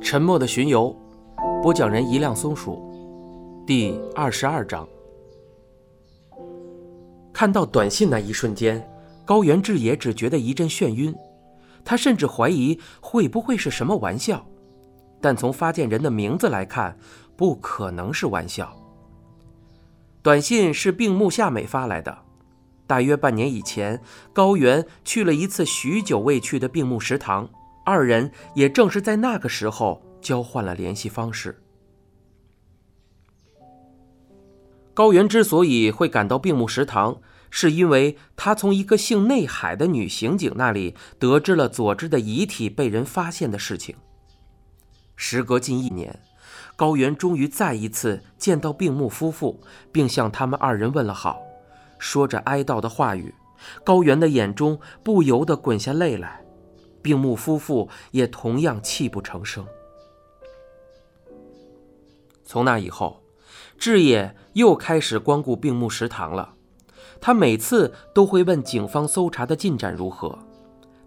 沉默的巡游，播讲人一辆松鼠，第二十二章。看到短信那一瞬间，高原智也只觉得一阵眩晕，他甚至怀疑会不会是什么玩笑，但从发件人的名字来看，不可能是玩笑。短信是病木夏美发来的，大约半年以前，高原去了一次许久未去的病木食堂。二人也正是在那个时候交换了联系方式。高原之所以会赶到病木食堂，是因为他从一个姓内海的女刑警那里得知了佐治的遗体被人发现的事情。时隔近一年，高原终于再一次见到病木夫妇，并向他们二人问了好，说着哀悼的话语。高原的眼中不由得滚下泪来。病木夫妇也同样泣不成声。从那以后，志野又开始光顾病木食堂了。他每次都会问警方搜查的进展如何，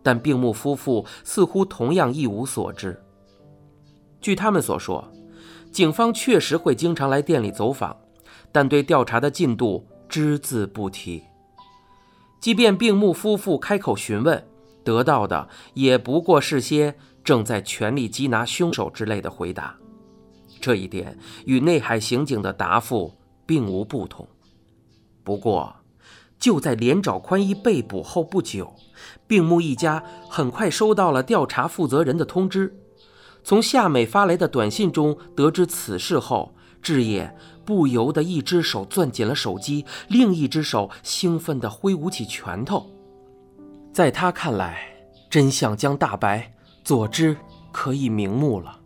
但病木夫妇似乎同样一无所知。据他们所说，警方确实会经常来店里走访，但对调查的进度只字不提。即便病木夫妇开口询问。得到的也不过是些正在全力缉拿凶手之类的回答，这一点与内海刑警的答复并无不同。不过，就在连找宽一被捕后不久，病木一家很快收到了调查负责人的通知。从夏美发来的短信中得知此事后，志野不由得一只手攥紧了手机，另一只手兴奋地挥舞起拳头。在他看来，真相将大白，佐之可以瞑目了。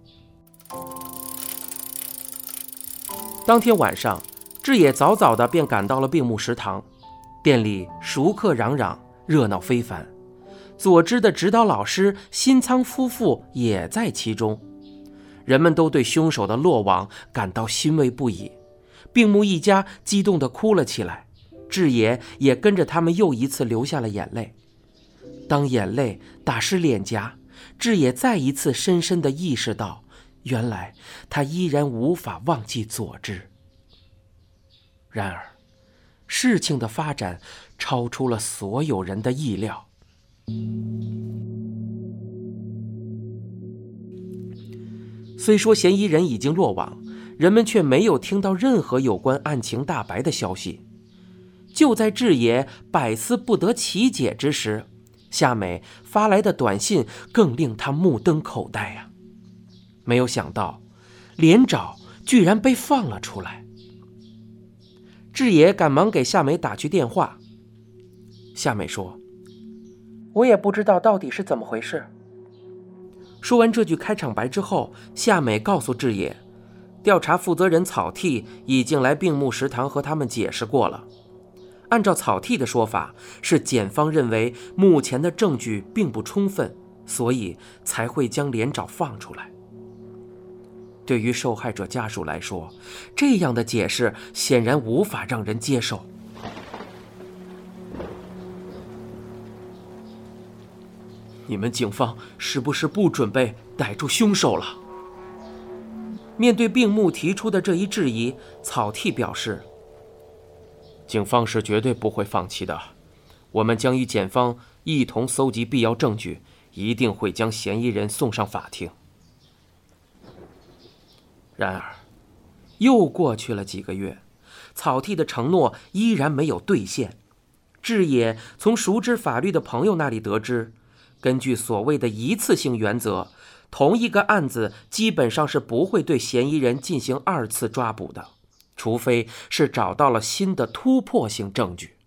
当天晚上，志野早早的便赶到了病木食堂，店里熟客攘攘，热闹非凡。佐之的指导老师新仓夫妇也在其中，人们都对凶手的落网感到欣慰不已，病木一家激动的哭了起来，志野也跟着他们又一次流下了眼泪。当眼泪打湿脸颊，志野再一次深深地意识到，原来他依然无法忘记佐治。然而，事情的发展超出了所有人的意料。虽说嫌疑人已经落网，人们却没有听到任何有关案情大白的消息。就在志野百思不得其解之时，夏美发来的短信更令他目瞪口呆呀！没有想到，连长居然被放了出来。志野赶忙给夏美打去电话。夏美说：“我也不知道到底是怎么回事。”说完这句开场白之后，夏美告诉志野，调查负责人草剃已经来病木食堂和他们解释过了。按照草剃的说法，是检方认为目前的证据并不充分，所以才会将连长放出来。对于受害者家属来说，这样的解释显然无法让人接受。你们警方是不是不准备逮住凶手了？面对病木提出的这一质疑，草剃表示。警方是绝对不会放弃的，我们将与检方一同搜集必要证据，一定会将嫌疑人送上法庭。然而，又过去了几个月，草剃的承诺依然没有兑现。志野从熟知法律的朋友那里得知，根据所谓的一次性原则，同一个案子基本上是不会对嫌疑人进行二次抓捕的。除非是找到了新的突破性证据。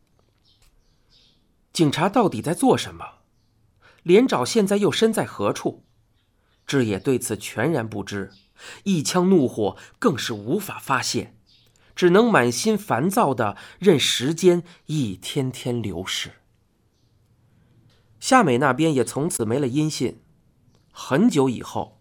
警察到底在做什么？连长现在又身在何处？志野对此全然不知，一腔怒火更是无法发泄，只能满心烦躁的任时间一天天流逝。夏美那边也从此没了音信，很久以后，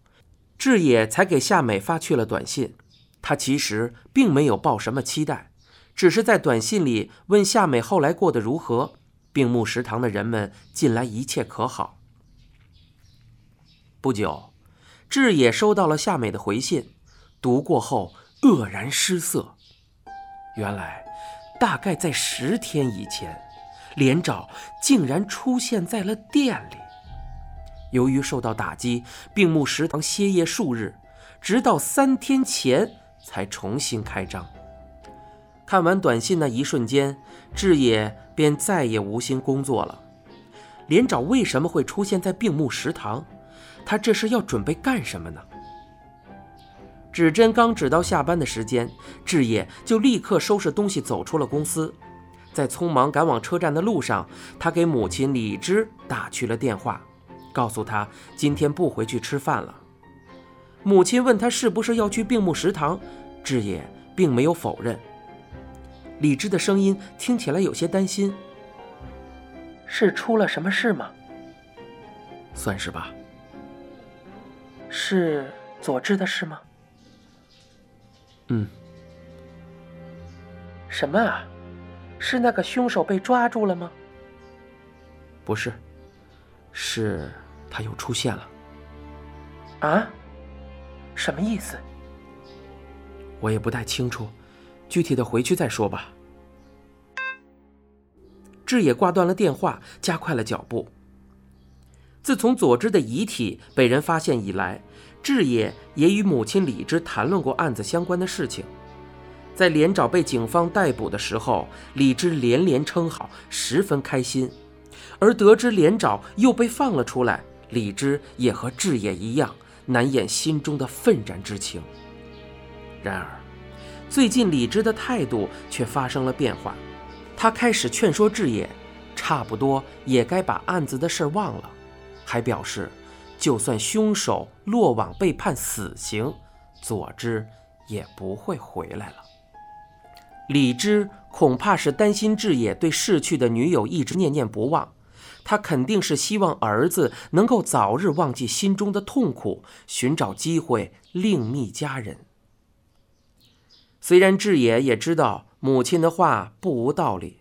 志野才给夏美发去了短信。他其实并没有抱什么期待，只是在短信里问夏美后来过得如何，病木食堂的人们近来一切可好。不久，志野收到了夏美的回信，读过后愕然失色。原来，大概在十天以前，连长竟然出现在了店里。由于受到打击，病木食堂歇业数日，直到三天前才重新开张。看完短信那一瞬间，志野便再也无心工作了。连长为什么会出现在病木食堂？他这是要准备干什么呢？指针刚指到下班的时间，志野就立刻收拾东西走出了公司。在匆忙赶往车站的路上，他给母亲李枝打去了电话。告诉他今天不回去吃饭了。母亲问他是不是要去病木食堂，志野并没有否认。李智的声音听起来有些担心：“是出了什么事吗？”“算是吧。”“是佐治的事吗？”“嗯。”“什么啊？是那个凶手被抓住了吗？”“不是，是。”他又出现了，啊？什么意思？我也不太清楚，具体的回去再说吧。志野挂断了电话，加快了脚步。自从佐治的遗体被人发现以来，志野也与母亲李枝谈论过案子相关的事情。在连长被警方逮捕的时候，李枝连连称好，十分开心。而得知连长又被放了出来，李枝也和志野一样，难掩心中的愤然之情。然而，最近李枝的态度却发生了变化，他开始劝说志野，差不多也该把案子的事忘了，还表示，就算凶手落网被判死刑，佐之也不会回来了。李枝恐怕是担心志野对逝去的女友一直念念不忘。他肯定是希望儿子能够早日忘记心中的痛苦，寻找机会另觅佳人。虽然志野也知道母亲的话不无道理，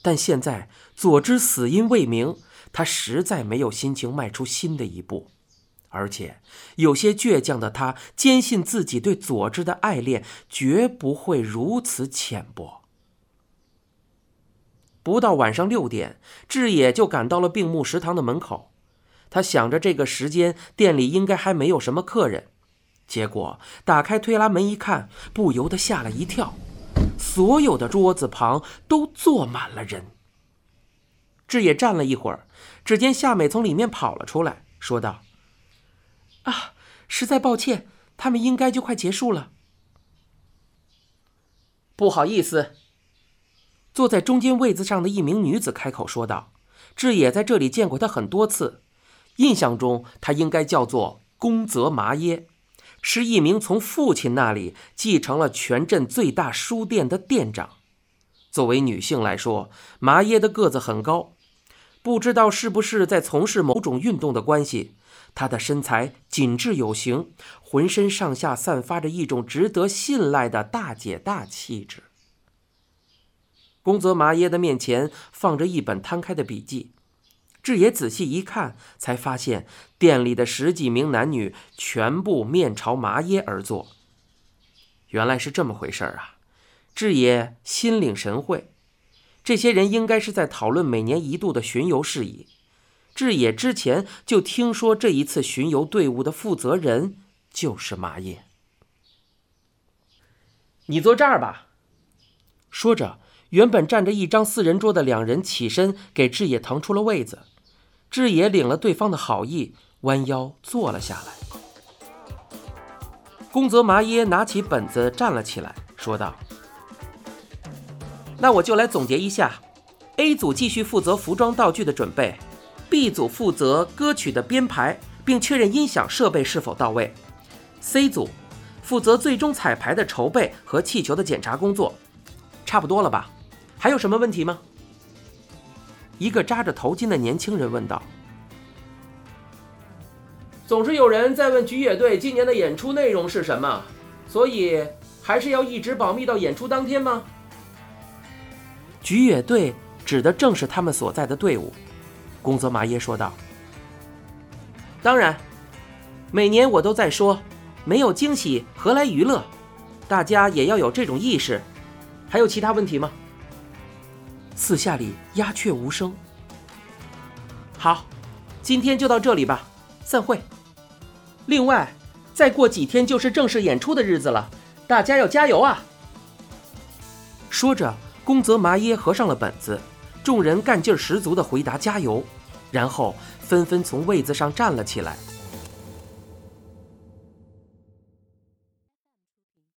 但现在佐之死因未明，他实在没有心情迈出新的一步。而且，有些倔强的他坚信自己对佐之的爱恋绝不会如此浅薄。不到晚上六点，志野就赶到了病木食堂的门口。他想着这个时间店里应该还没有什么客人，结果打开推拉门一看，不由得吓了一跳，所有的桌子旁都坐满了人。志野站了一会儿，只见夏美从里面跑了出来，说道：“啊，实在抱歉，他们应该就快结束了。不好意思。”坐在中间位子上的一名女子开口说道：“志野在这里见过她很多次，印象中她应该叫做宫泽麻耶，是一名从父亲那里继承了全镇最大书店的店长。作为女性来说，麻耶的个子很高，不知道是不是在从事某种运动的关系，她的身材紧致有型，浑身上下散发着一种值得信赖的大姐大气质。”宫泽麻耶的面前放着一本摊开的笔记，志野仔细一看，才发现店里的十几名男女全部面朝麻耶而坐。原来是这么回事啊！志野心领神会，这些人应该是在讨论每年一度的巡游事宜。志野之前就听说这一次巡游队伍的负责人就是麻耶。你坐这儿吧，说着。原本站着一张四人桌的两人起身给志野腾出了位子，志野领了对方的好意，弯腰坐了下来。宫泽麻耶拿起本子站了起来，说道：“那我就来总结一下：A 组继续负责服装道具的准备，B 组负责歌曲的编排，并确认音响设备是否到位；C 组负责最终彩排的筹备和气球的检查工作。差不多了吧？”还有什么问题吗？一个扎着头巾的年轻人问道。总是有人在问菊野队今年的演出内容是什么，所以还是要一直保密到演出当天吗？菊野队指的正是他们所在的队伍，宫泽麻耶说道。当然，每年我都在说，没有惊喜何来娱乐？大家也要有这种意识。还有其他问题吗？四下里鸦雀无声。好，今天就到这里吧，散会。另外，再过几天就是正式演出的日子了，大家要加油啊！说着，宫泽麻耶合上了本子，众人干劲十足地回答：“加油！”然后纷纷从位子上站了起来。